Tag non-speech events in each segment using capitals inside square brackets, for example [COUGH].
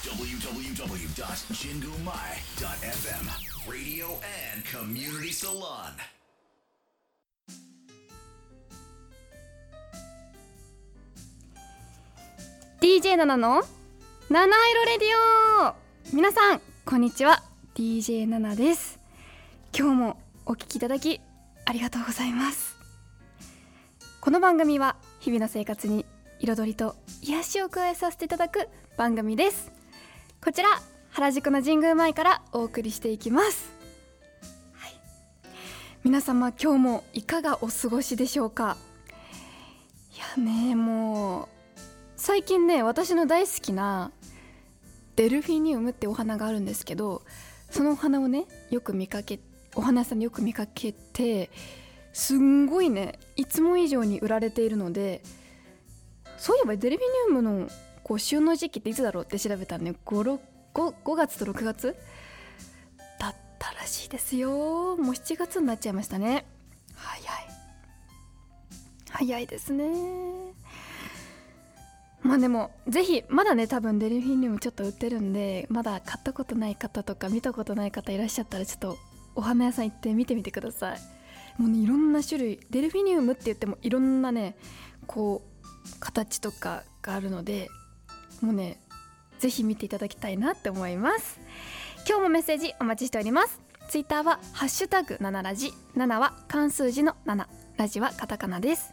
www.jingumai.fm Radio and Community Salon. DJ7 の七色レディオ。皆さんこんにちは。DJ7 です。今日もお聞きいただきありがとうございます。この番組は日々の生活に彩りと癒しを加えさせていただく番組です。こちら原宿の神宮前からお送りしていきます、はい、皆様今日もいかがお過ごしでしょうか？いやねもう最近ね私の大好きなデルフィニウムってお花があるんですけどそのお花をねよく見かけお花屋さんでよく見かけてすんごいねいつも以上に売られているのでそういえばデルフィニウムのこう旬の時期っていつだろうって調べたらね 5, 5, 5月と6月？だったらしいですよ。もう7月になっちゃいましたね。早い。早いですね。まあでもぜひまだね多分デルフィニウムちょっと売ってるんでまだ買ったことない方とか見たことない方いらっしゃったらちょっとお花屋さん行って見てみてください。もうねいろんな種類デルフィニウムって言ってもいろんなねこう形とかがあるのでもうねぜひ見ていただきたいなって思います。今日もメッセージお待ちしております。ツイッターはハッシュタグ7ラジ。7は漢数字の7ラジはカタカナです。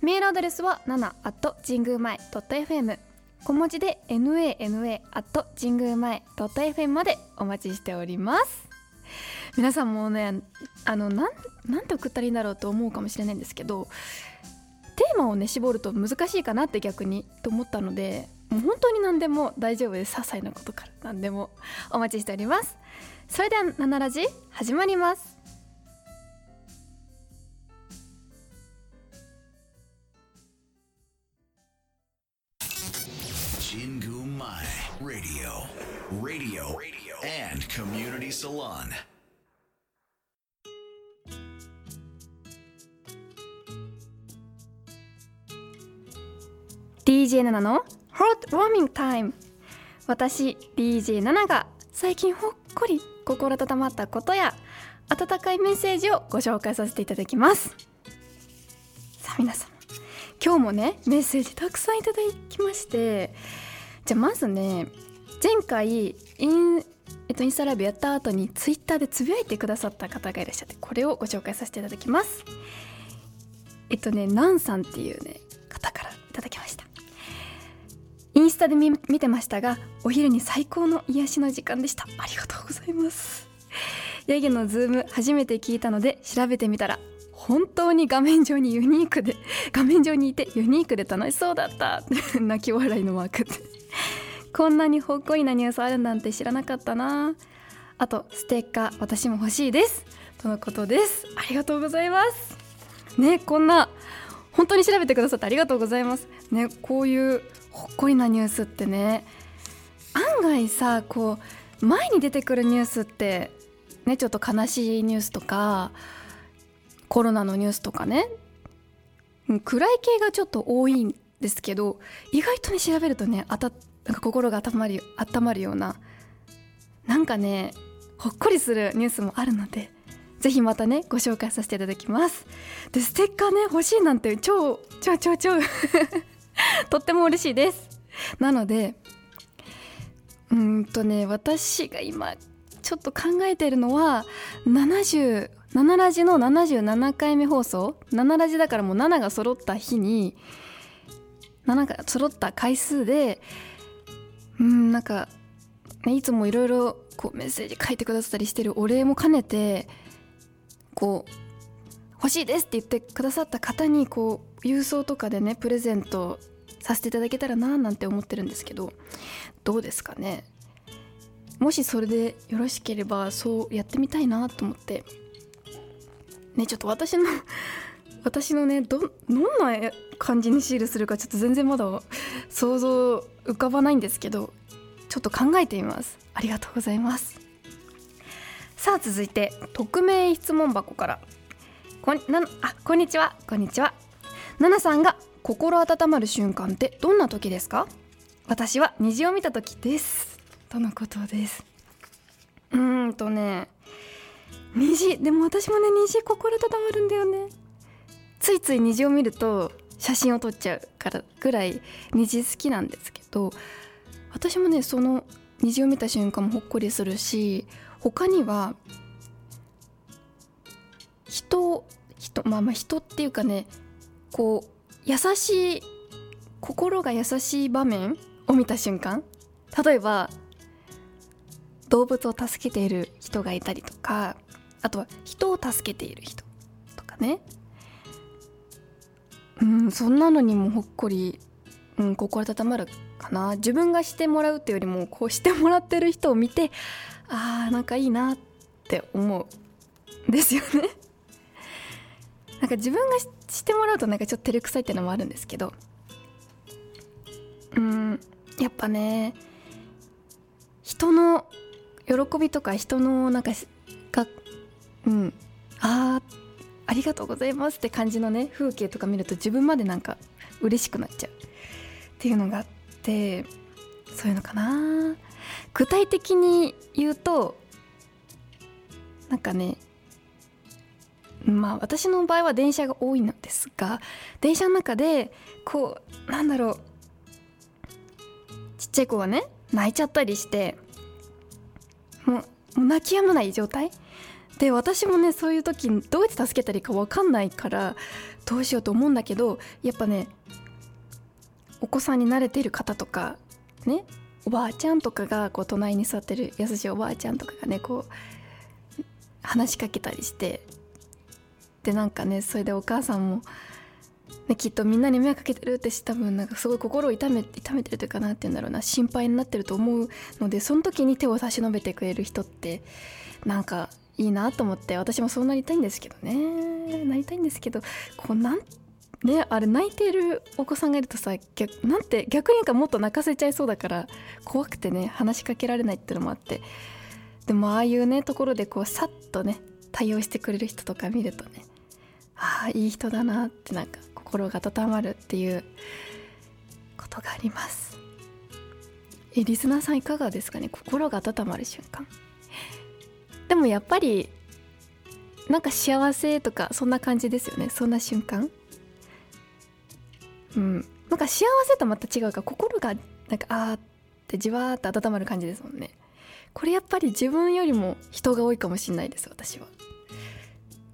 メールアドレスは7 at 神宮前 .fm 小文字で nana at 神宮前 .fm までお待ちしております。皆さんもねあのなんなんて送ったらいいんだろうと思うかもしれないんですけどテーマをね絞ると難しいかなって逆にと思ったのでもう本当に何でも大丈夫です。些細なことから何でもお待ちしております。それでは「ナナラジ」始まります。神宮前 Radio Radio and Community Salon「DJ7 の Hot Warming Time」私 DJ7 が最近ほっこり心温まったことや温かいメッセージをご紹介させていただきます。さあ皆様今日もねメッセージたくさんいただきましてじゃあまずね前回イン,、えっと、インスタライブやった後にツイッターでつぶやいてくださった方がいらっしゃってこれをご紹介させていただきます。えっとねナンさんっていうねインスタで見てましたがお昼に最高の癒しの時間でした。ありがとうございます。ヤギのズーム初めて聞いたので調べてみたら本当に画面上にユニークで画面上にいてユニークで楽しそうだった。[LAUGHS] 泣き笑いのマーク。ってこんなにほっこりなニュースあるなんて知らなかったな。あとステッカー私も欲しいです。とのことです。ありがとうございます。ねこんな本当に調べてくださってありがとうございます。ねこういうほっこりなニュースってね。案外さこう前に出てくるニュースってねちょっと悲しいニュースとかコロナのニュースとかね。暗い系がちょっと多いんですけど意外とね調べるとねあたなんか心が温まる温まるようななんかねほっこりするニュースもあるのでぜひまたねご紹介させていただきます。でステッカーね欲しいなんて超超超超 [LAUGHS] とっても嬉しいです。なのでうんとね私が今ちょっと考えてるのは77ラジの77回目放送7ラジだからもう7が揃った日に7が揃った回数でうんなんか、ね、いつもいろいろメッセージ書いてくださったりしてるお礼も兼ねてこう欲しいですって言ってくださった方にこう郵送とかでねプレゼントさせていただけたらななんて思ってるんですけどどうですかね？もしそれでよろしければそうやってみたいなと思って。ねちょっと私の [LAUGHS] 私のねどどんな感じにシールするかちょっと全然まだ想像浮かばないんですけどちょっと考えてみます。ありがとうございます。さあ続いて匿名質問箱から。こんなあこんにちは。こんにちは。ナナさんが心温まる瞬間ってどんな時ですか？私は虹を見た時です。とのことです。うーんとね虹でも私もね虹心温まるんだよね。ついつい虹を見ると写真を撮っちゃうからぐらい虹好きなんですけど私もねその虹を見た瞬間もほっこりするし他には人人まあまあ人っていうかねこう優しい心が優しい場面を見た瞬間例えば動物を助けている人がいたりとかあとは人を助けている人とかね。うんそんなのにもほっこり、うん、心温まるかな。自分がしてもらうっていうよりもこうしてもらってる人を見てあーなんかいいなって思うんですよね。なんか自分がしてもらうとなんかちょっと照れくさいっていうのもあるんですけどうんやっぱね人の喜びとか人のなんかがうんあーありがとうございますって感じのね風景とか見ると自分までなんか嬉しくなっちゃう。っていうのがあってそういうのかな。具体的に言うとなんかねまあ私の場合は電車が多いのですが電車の中でこうなんだろう。ちっちゃい子がね泣いちゃったりしてもうもう泣き止まない状態。で私もねそういう時にどうやって助けたらいいか分かんないからどうしようと思うんだけどやっぱねお子さんに慣れてる方とかねおばあちゃんとかがこう隣に座ってる優しいおばあちゃんとかがねこう話しかけたりしてでなんかねそれでお母さんも、ね、きっとみんなに迷惑かけてるって多分なんかすごい心を痛め痛めてるというかなって言うんだろうな。心配になってると思うのでその時に手を差し伸べてくれる人ってなんかいいなと思って私もそうなりたいんですけどね。なりたいんですけどこうなんねあれ泣いてるお子さんがいるとさ逆なんて逆にかもっと泣かせちゃいそうだから怖くてね話しかけられないっていうのもあって。でもああいうねところでこうさっとね対応してくれる人とか見るとねああいい人だなってなんか心が温まるっていうことがあります。えリスナーさんいかがですかね？心が温まる瞬間。でもやっぱりなんか幸せとかそんな感じですよね。そんな瞬間。うん。なんか幸せとまた違うか。心がなんかあーってじわーって温まる感じですもんね。これやっぱり自分よりも人が多いかもしれないです私は。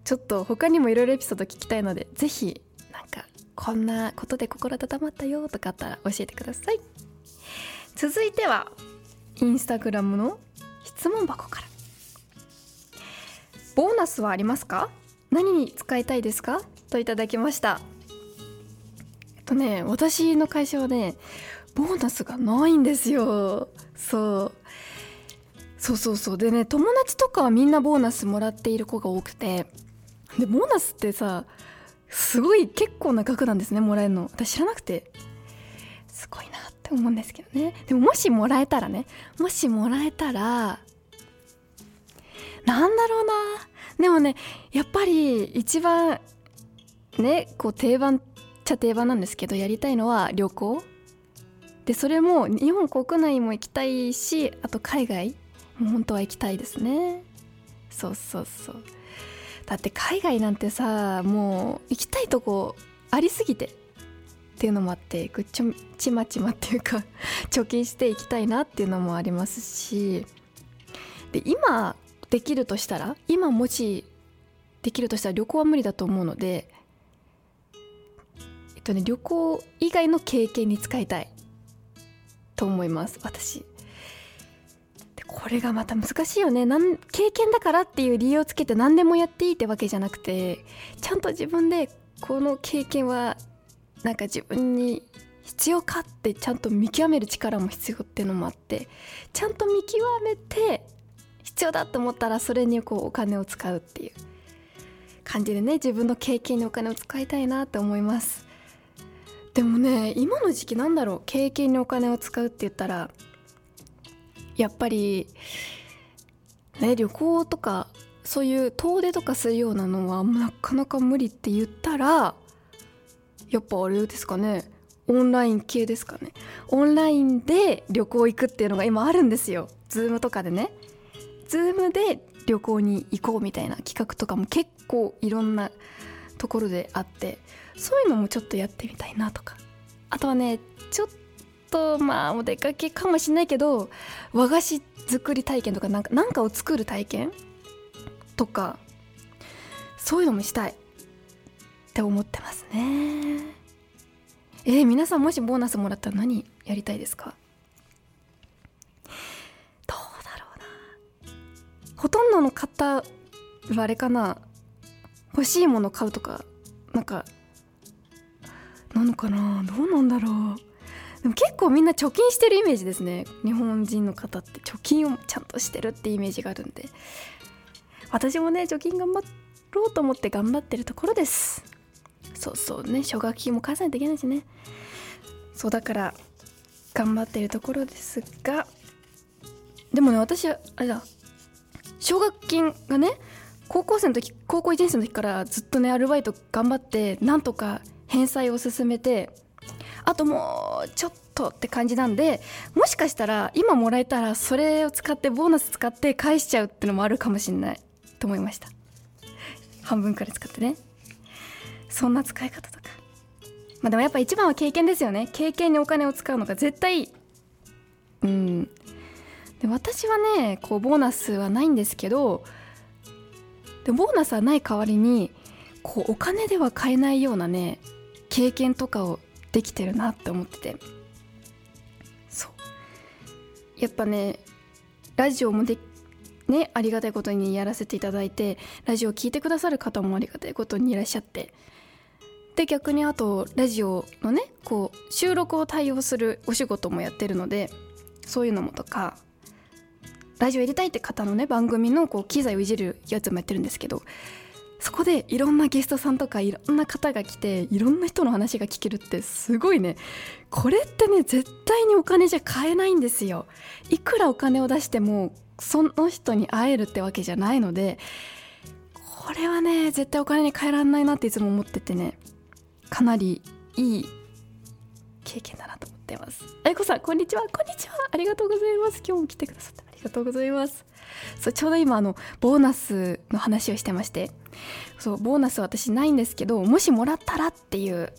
ちょっと他にもいろいろエピソード聞きたいので是非なんかこんなことで心温まったよとかあったら教えてください。続いてはインスタグラムの質問箱から。ボーナスはありますか？何に使いたいですか？といただきました。えっとね私の会社はねボーナスがないんですよ。そう。そうそうそう。でね友達とかはみんなボーナスもらっている子が多くて。でボーナスってさすごい結構な額なんですねもらえるの。私知らなくて。すごいなって思うんですけどね。でももしもらえたらね。もしもらえたらなんだろうな。でもねやっぱり一番ねこう定番っちゃ定番なんですけどやりたいのは旅行。でそれも日本国内も行きたいしあと海外も本当は行きたいですね。そうそうそう。だって海外なんてさもう行きたいとこありすぎてっていうのもあってぐっちょちまちまっていうか [LAUGHS] 貯金していきたいなっていうのもありますしで今できるとしたら今もしできるとしたら旅行は無理だと思うのでえっとね旅行以外の経験に使いたいと思います私。これがまた難しいよね。なん経験だからっていう理由をつけて何でもやっていいってわけじゃなくてちゃんと自分でこの経験はなんか自分に必要かってちゃんと見極める力も必要っていうのもあってちゃんと見極めて必要だと思ったらそれにこうお金を使うっていう感じでね自分の経験にお金を使いたいなって思います。でもね今の時期なんだろう。経験にお金を使うって言ったらやっぱりね旅行とかそういう遠出とかするようなのはなかなか無理って言ったらやっぱあれですかね。オンライン系ですかね。オンラインで旅行行くっていうのが今あるんですよ。Zoom とかでね。Zoom で旅行に行こうみたいな企画とかも結構いろんなところであってそういうのもちょっとやってみたいなとか。あとはねちょっとまあお出かけかもしれないけど和菓子作り体験とかなんかなんかを作る体験とかそういうのもしたい。って思ってますね。えー、皆さんもしボーナスもらったら何やりたいですか？どうだろうな。ほとんどの方はあれかな。欲しいもの買うとかなんかなのかな。どうなんだろう。でも結構みんな貯金してるイメージですね。日本人の方って。貯金をちゃんとしてるってイメージがあるんで。私もね貯金頑張ろうと思って頑張ってるところです。そうそうね。奨学金も返さないといけないしね。そうだから頑張ってるところですが。でもね私あれだ。奨学金がね高校生の時高校1年生の時からずっとねアルバイト頑張ってなんとか返済を進めてあともうちょっとって感じなんでもしかしたら今もらえたらそれを使ってボーナス使って返しちゃうってのもあるかもしんないと思いました。半分から使ってね。そんな使い方とか。まあでもやっぱ一番は経験ですよね。経験にお金を使うのが絶対うん。で私はねこうボーナスはないんですけどでボーナスはない代わりにこうお金では買えないようなね経験とかをできてるなって思ってて。そう。やっぱねラジオもでねありがたいことにやらせていただいてラジオを聴いてくださる方もありがたいことにいらっしゃって。で逆にあとラジオのねこう収録を対応するお仕事もやってるのでそういうのもとかラジオ入れたいって方のね番組のこう機材をいじるやつもやってるんですけどそこでいろんなゲストさんとかいろんな方が来ていろんな人の話が聞けるってすごいね。これってね絶対にお金じゃ買えないんですよ。いくらお金を出してもその人に会えるってわけじゃないのでこれはね絶対お金に換えられないなっていつも思っててね。かなりいい経験だなと思ってます。あいこさんこんにちは。こんにちは。ありがとうございます。今日も来てくださってありがとうございます。そうちょうど今あのボーナスの話をしてまして。そうボーナスは私ないんですけどもしもらったらっていう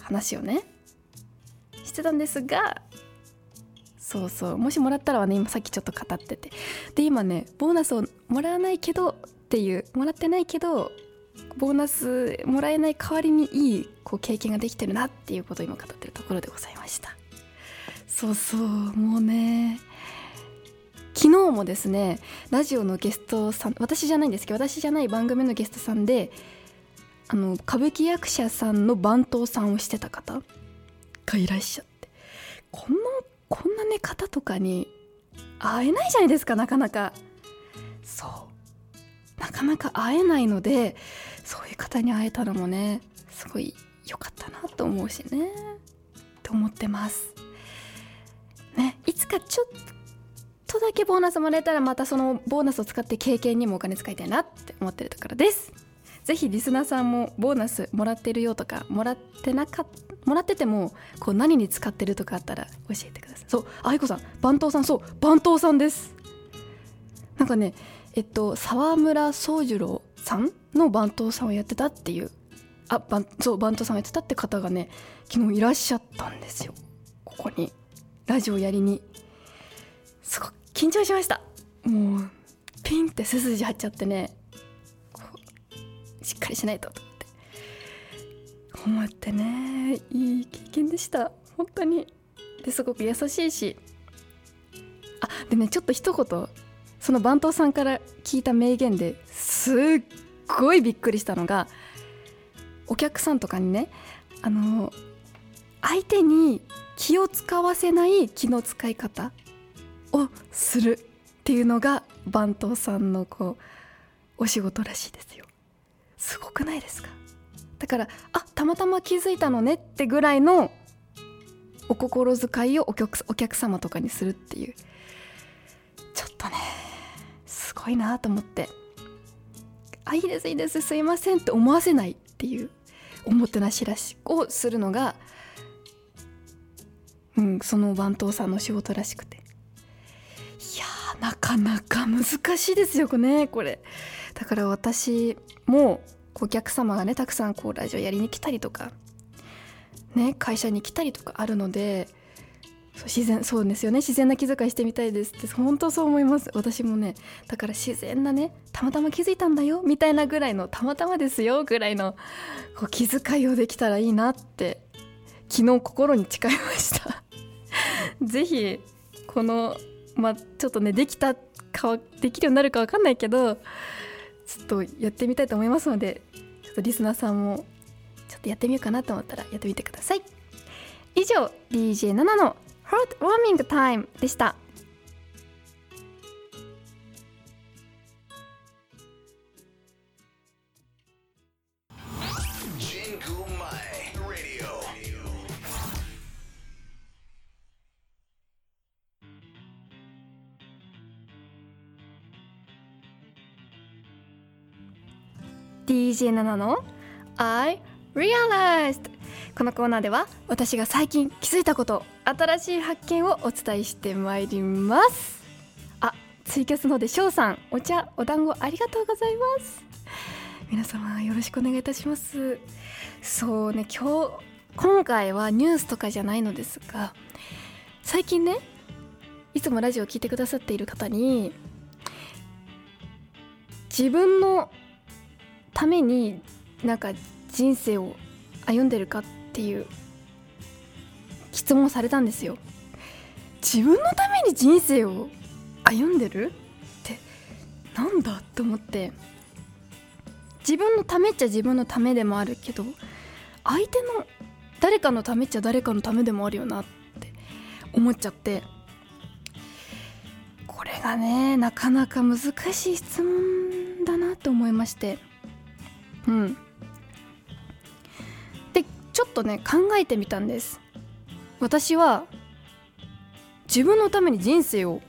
話をねしてたんですがそうそうもしもらったらはね今さっきちょっと語ってて。で今ねボーナスをもらわないけどっていうもらってないけどボーナスもらえない代わりにいいこう経験ができてるなっていうことを今語ってるところでございました。そうそうもうね昨日もですねラジオのゲストさん私じゃないんですけど私じゃない番組のゲストさんであの歌舞伎役者さんの番頭さんをしてた方がいらっしゃってこんなこんなね方とかに会えないじゃないですかなかなか。そう。なかなか会えないのでそういう方に会えたのもねすごい良かったなと思うしねと思ってます。ねいつかちょっととだけボーナスもらえたらまたそのボーナスを使って経験にもお金使いたいなって思ってるところです。ぜひリスナーさんもボーナスもらってるよとかもらってなかもらっててもこう何に使ってるとかあったら教えてください。そう愛子さん。番頭さん。そう番頭さんです。なんかねえっと沢村宗次郎さんの番頭さんをやってたっていうあ番そう番頭さんをやってたって方がね昨日いらっしゃったんですよ。ここに。ラジオやりに。すごく緊張しました。もうピンって背筋入っちゃってね。しっかりしないとと思って。思ってね。いい経験でした。本当に。ですごく優しいし。あでねちょっと一言その番頭さんから聞いた名言ですっごいびっくりしたのがお客さんとかにねあの相手に気を使わせない気の使い方。をするっていうのが番頭さんのこうお仕事らしいですよ。すごくないですか？だからあたまたま気づいたのねってぐらいのお心遣いをお客お客様とかにするっていう。ちょっとねすごいなと思って。あいいですいいですすいませんって思わせないっていうおもてなしらしをするのがうん、その番頭さんの仕事らしくて。なかなか難しいですよねこれ。だから私もお客様がねたくさんこうラジオやりに来たりとかね会社に来たりとかあるので自然そうですよね自然な気遣いしてみたいですって本当そう思います。私もねだから自然なねたまたま気づいたんだよみたいなぐらいのたまたまですよぐらいのこう気遣いをできたらいいなって昨日心に誓いました。[LAUGHS] ぜひこのまあちょっとねできたかできるようになるか分かんないけどちょっとやってみたいと思いますのでちょっとリスナーさんもちょっとやってみようかなと思ったらやってみてください。以上 DJ7 の Heart Warming Time でした。DJ7 の？I Realized」このコーナーでは私が最近気づいたこと新しい発見をお伝えしてまいります。あツイキャスので翔さんお茶お団子ありがとうございます。皆様よろしくお願いいたします。そうね今日今回はニュースとかじゃないのですが最近ねいつもラジオを聞いてくださっている方に自分のためになんか人生を歩んでるかっていう質問されたんですよ。自分のために人生を歩んでるってなんだって思って。自分のためっちゃ自分のためでもあるけど相手の誰かのためっちゃ誰かのためでもあるよなって思っちゃって。これがねなかなか難しい質問だなと思いまして。うん。でちょっとね考えてみたんです。私は自分のために人生を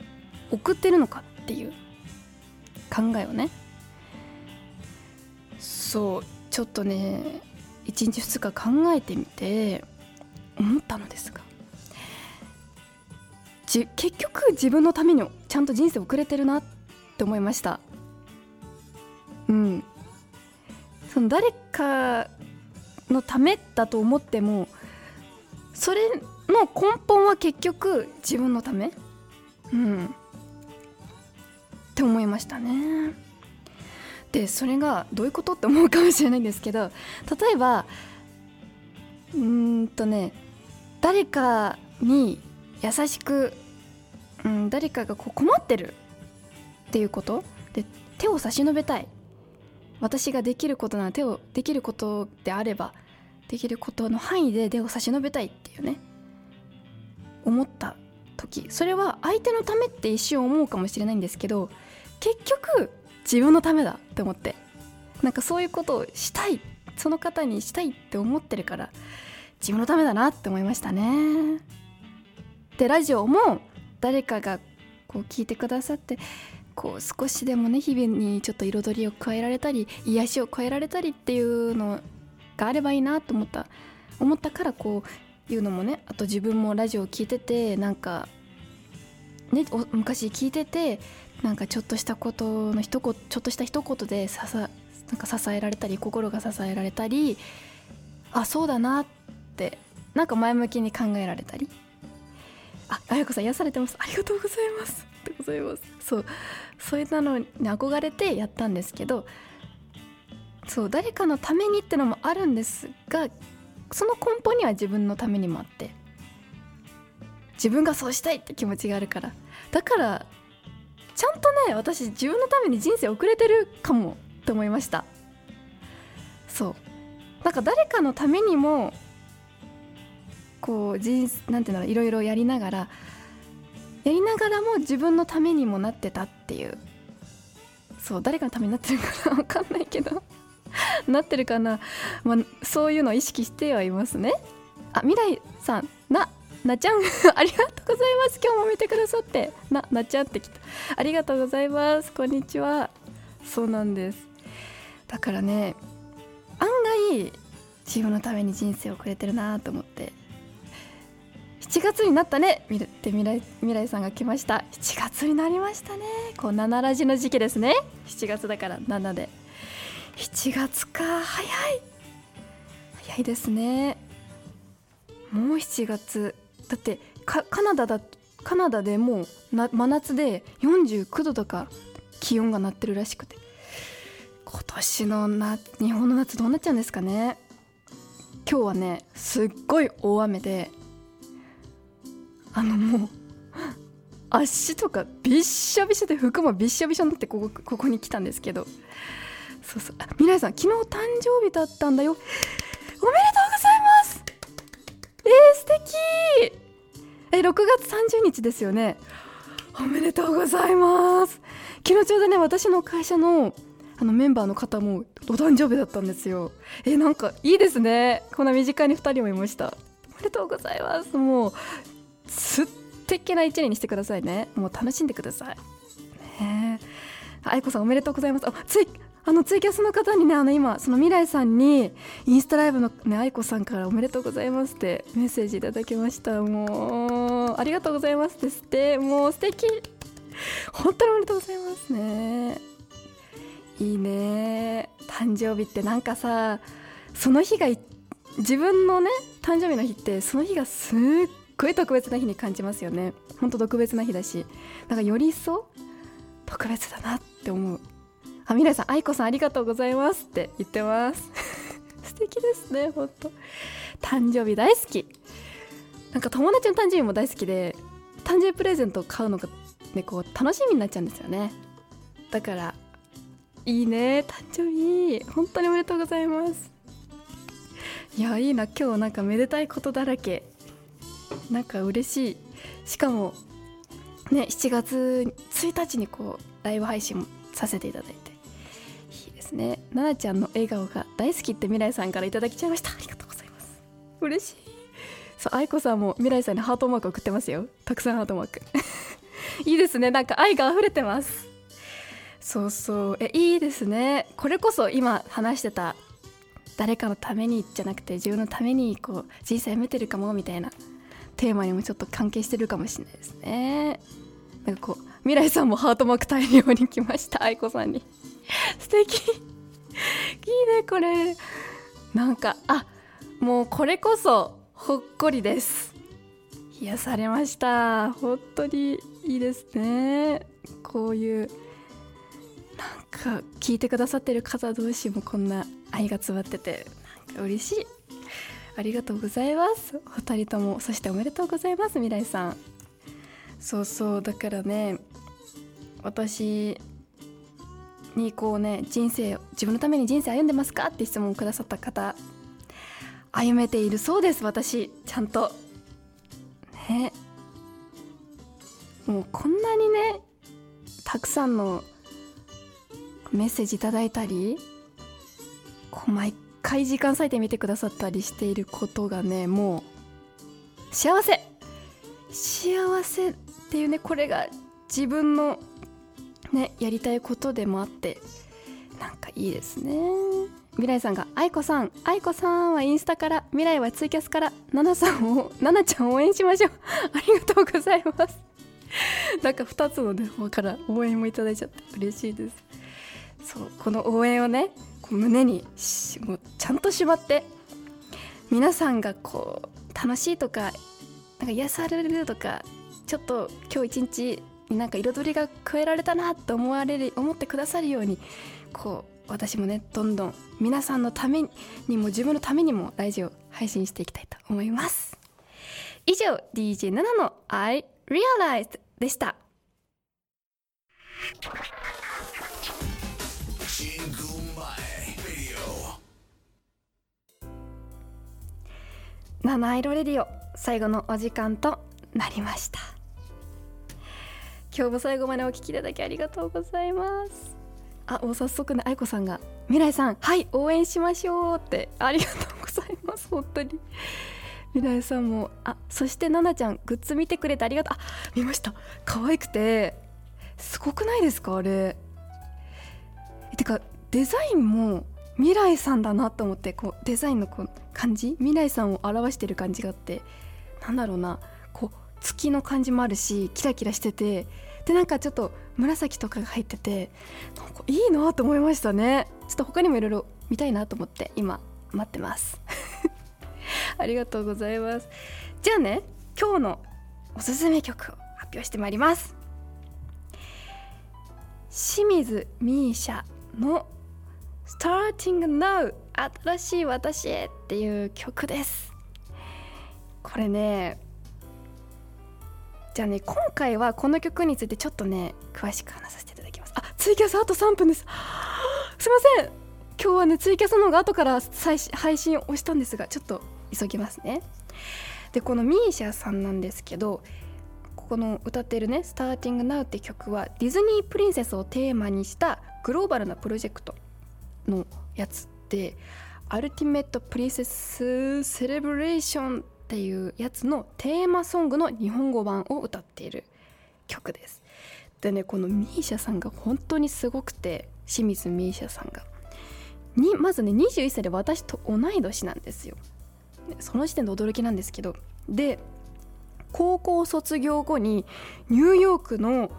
送ってるのかっていう考えをね。そうちょっとね1日2日考えてみて思ったのですが結局自分のためにちゃんと人生を送れてるなって思いました。うん。その誰かのためだと思ってもそれの根本は結局自分のため？うん。って思いましたね。でそれがどういうことって思うかもしれないんですけど例えばうんとね誰かに優しく、うん、誰かがこう困ってるっていうこと？で手を差し伸べたい。私ができることなら手をできることであればできることの範囲で手を差し伸べたいっていうね思った時。それは相手のためって一瞬思うかもしれないんですけど結局自分のためだって思って。なんかそういうことをしたいその方にしたいって思ってるから自分のためだなって思いましたね。でラジオも誰かがこう聞いてくださってこう少しでもね日々にちょっと彩りを加えられたり癒しを加えられたりっていうのがあればいいなと思った。思ったからこういうのもねあと自分もラジオを聞いててなんかねお昔聞いててなんかちょっとしたことの一言ちょっとした一言でささなんか支えられたり心が支えられたりあそうだなってなんか前向きに考えられたり。ああやこさん癒されてます。ありがとうございます。ございます。そうそういったのに憧れてやったんですけどそう誰かのためにってのもあるんですがその根本には自分のためにもあって自分がそうしたいって気持ちがあるから。だからちゃんとね私自分のために人生遅れてるかもって思いました。そう。なんか誰かのためにもこう人なんていうんだろういろいろやりながらやりながらも自分のためにもなってたっていう。そう誰かのためになってるかな分かんないけど。[LAUGHS] なってるかな、まあ、そういうのを意識してはいますね。あ未来さん。ななちゃん。[LAUGHS] ありがとうございます。今日も見てくださって。ななちゃんってきた。ありがとうございます。こんにちは。そうなんです。だからね案外自分のために人生をくれてるなと思って。7月になったね。みるって未来未来さんが来ました。7月になりましたね。こう7ラジの時期ですね。7月だから7で。7月か。早い。早いですね。もう7月。だってカナダだカナダでもうな真夏で49度とか気温がなってるらしくて。今年のな日本の夏どうなっちゃうんですかね。今日はねすっごい大雨であのもう足とかびっしょびしょで服もびっしょびしょになってここここに来たんですけど。そうそう。あ未来さん昨日誕生日だったんだよ。おめでとうございます。えー、素敵。え6月30日ですよね。おめでとうございます。昨日ちょうどね私の会社のあのメンバーの方もお誕生日だったんですよ。えなんかいいですね。こんな身近に2人もいました。おめでとうございます。もう素敵な一年にしてくださいね。もう楽しんでください。ね愛子さんおめでとうございます。あついあのツイキャスの方にねあの今その未来さんにインスタライブのね愛子さんからおめでとうございますってメッセージいただきました。もうありがとうございますですって。もう素敵。本当におめでとうございますね。いいね。誕生日ってなんかさその日が自分のね誕生日の日ってその日がすっごい特別な日に感じますよね。ほんと特別な日だし。なんかより一層特別だなって思う。あ未来さん愛子さんありがとうございますって言ってます。[LAUGHS] 素敵ですねほんと誕生日大好き。なんか友達の誕生日も大好きで誕生日プレゼントを買うのがねこう楽しみになっちゃうんですよね。だからいいね誕生日。本当におめでとうございます。いやいいな。今日なんかめでたいことだらけ。なんか嬉しい。しかもね7月1日にこうライブ配信もさせていただいていいですね。ななちゃんの笑顔が大好きって未来さんからいただきちゃいました。ありがとうございます。嬉しい。そう愛子さんも未来さんにハートマーク送ってますよ。たくさんハートマーク。[LAUGHS] いいですね。なんか愛が溢れてます。そうそう。えいいですね。これこそ今話してた誰かのためにじゃなくて自分のためにこう人生歩めてるかもみたいな。テーマにもちょっと関係してるかもしれないですね。なんかこう未来さんもハートマーク大量に来ました。愛子さんに。[LAUGHS] 素敵。いいねこれ。なんかあもうこれこそほっこりです。癒されました。本当にいいですね。こういうなんか聞いてくださってる方同士もこんな愛が詰まっててなんか嬉しい。ありがとうございます。お二人ともそしておめでとうございます未来さん。そうそうだからね私にこうね人生自分のために人生歩んでますかって質問をくださった方歩めているそうです私ちゃんと。ね。もうこんなにねたくさんのメッセージいただいたりこう毎回時間割いて見てくださったりしていることがねもう幸せ。幸せっていうねこれが自分のねやりたいことでもあってなんかいいですね。未来さんが「愛子さん。愛子さんはインスタから未来はツイキャスからナナさんをナナちゃん応援しましょう。ありがとうございます。なんか2つのね方から応援もいただいちゃって嬉しいです。そうこの応援をねこう胸にもうちゃんとしまって皆さんがこう楽しいとかなんか癒されるとかちょっと今日一日になんか彩りが加えられたなと思われる思ってくださるようにこう私もねどんどん皆さんのためにも自分のためにもラジオ配信していきたいと思います。以上 DJ7 の I Realized でした。七色レディオ最後のお時間となりました。今日も最後までお聞きいただきありがとうございます。あもう早速ね愛子さんが「未来さんはい応援しましょう」って。ありがとうございます本当に。未来さんもあそして奈々ちゃんグッズ見てくれてありがとう。あ見ました。可愛くて。すごくないですかあれ。てかデザインも未来さんだなと思ってこうデザインのこう感じ未来さんを表してる感じがあってなんだろうなこう月の感じもあるしキラキラしててでなんかちょっと紫とかが入っててなんかいいなと思いましたね。ちょっと他にもいろいろ見たいなと思って今待ってます。[LAUGHS] ありがとうございます。じゃあね今日のおすすめ曲を発表してまいります。清水ミーシャ。の Starting Now 新しい私へっていう曲です。これねじゃあね今回はこの曲についてちょっとね詳しく話させていただきます。あツイキャスあと3分です。すいません。今日はねツイキャスの方が後から配信をしたんですがちょっと急ぎますね。でこのミーシャさんなんですけどこの歌ってるね「Starting Now」って曲はディズニープリンセスをテーマにしたグローバルなプロジェクトのやつで「アルティメット・プリンセス・セレブレーション」っていうやつのテーマソングの日本語版を歌っている曲です。でねこのミーシャさんが本当にすごくて清水ミーシャさんがにまずね21歳で私と同い年なんですよ。その時点で驚きなんですけどで高校卒業後にニューヨークの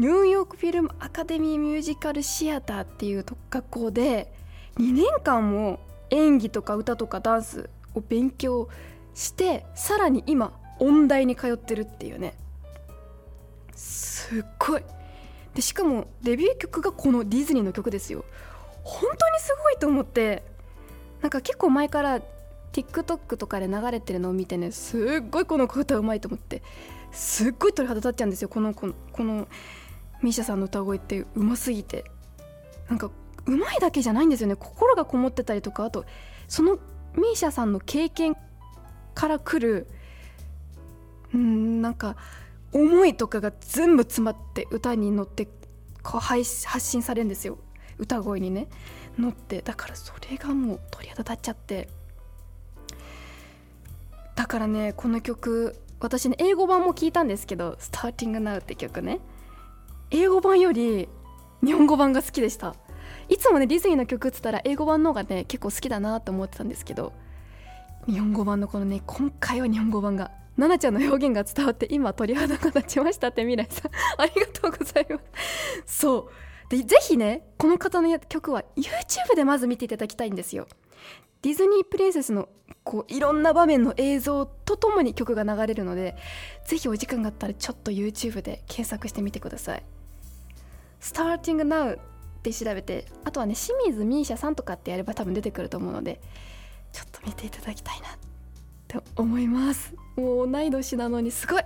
ニューヨークフィルムアカデミーミュージカルシアターっていう特学校で2年間も演技とか歌とかダンスを勉強してさらに今音大に通ってるっていうね。すっごい。でしかもデビュー曲がこのディズニーの曲ですよ。本当にすごいと思ってなんか結構前から TikTok とかで流れてるのを見てねすっごいこの子歌うまいと思ってすっごい鳥肌立っちゃうんですよこのこのこのミーシャさんの歌声ってうますぎてなんかうまいだけじゃないんですよね。心がこもってたりとかあとそのミーシャさんの経験からくるうんなんか思いとかが全部詰まって歌に乗ってこう発信されるんですよ。歌声にね。乗ってだからそれがもう鳥肌立っちゃって。だからねこの曲私ね英語版も聞いたんですけど「Starting Now」って曲ね。英語版より日本語版が好きでした。いつもねディズニーの曲っつったら英語版の方がね結構好きだなと思ってたんですけど日本語版のこのね今回は日本語版が奈々ちゃんの表現が伝わって今鳥肌が立ちましたって未来さん。[LAUGHS] ありがとうございます。そう。でぜひねこの方の曲は YouTube でまず見ていただきたいんですよ。ディズニープリンセスのこういろんな場面の映像とともに曲が流れるのでぜひお時間があったらちょっと YouTube で検索してみてください。Starting Now って調べてあとはね清水ミーシャさんとかってやれば多分出てくると思うのでちょっと見ていただきたいなって思います。もう同い年なのにすごい。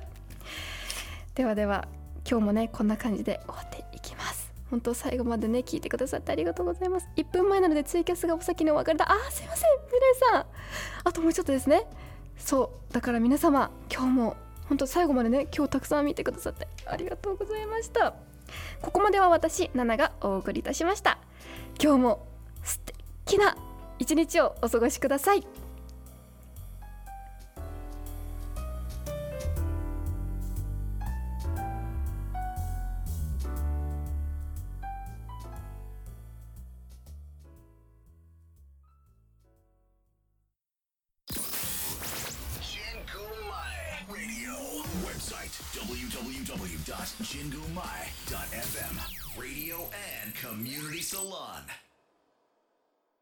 ではでは今日もねこんな感じで終わっていきます。本当最後までね聞いてくださってありがとうございます。1分前なのでツイキャスがお先にお別れだ。あーすいません皆さん。あともうちょっとですね。そうだから皆様今日も本当最後までね今日たくさん見てくださってありがとうございました。ここまでは私ナナがお送りいたしました。今日も素敵な一日をお過ごしください「Community Salon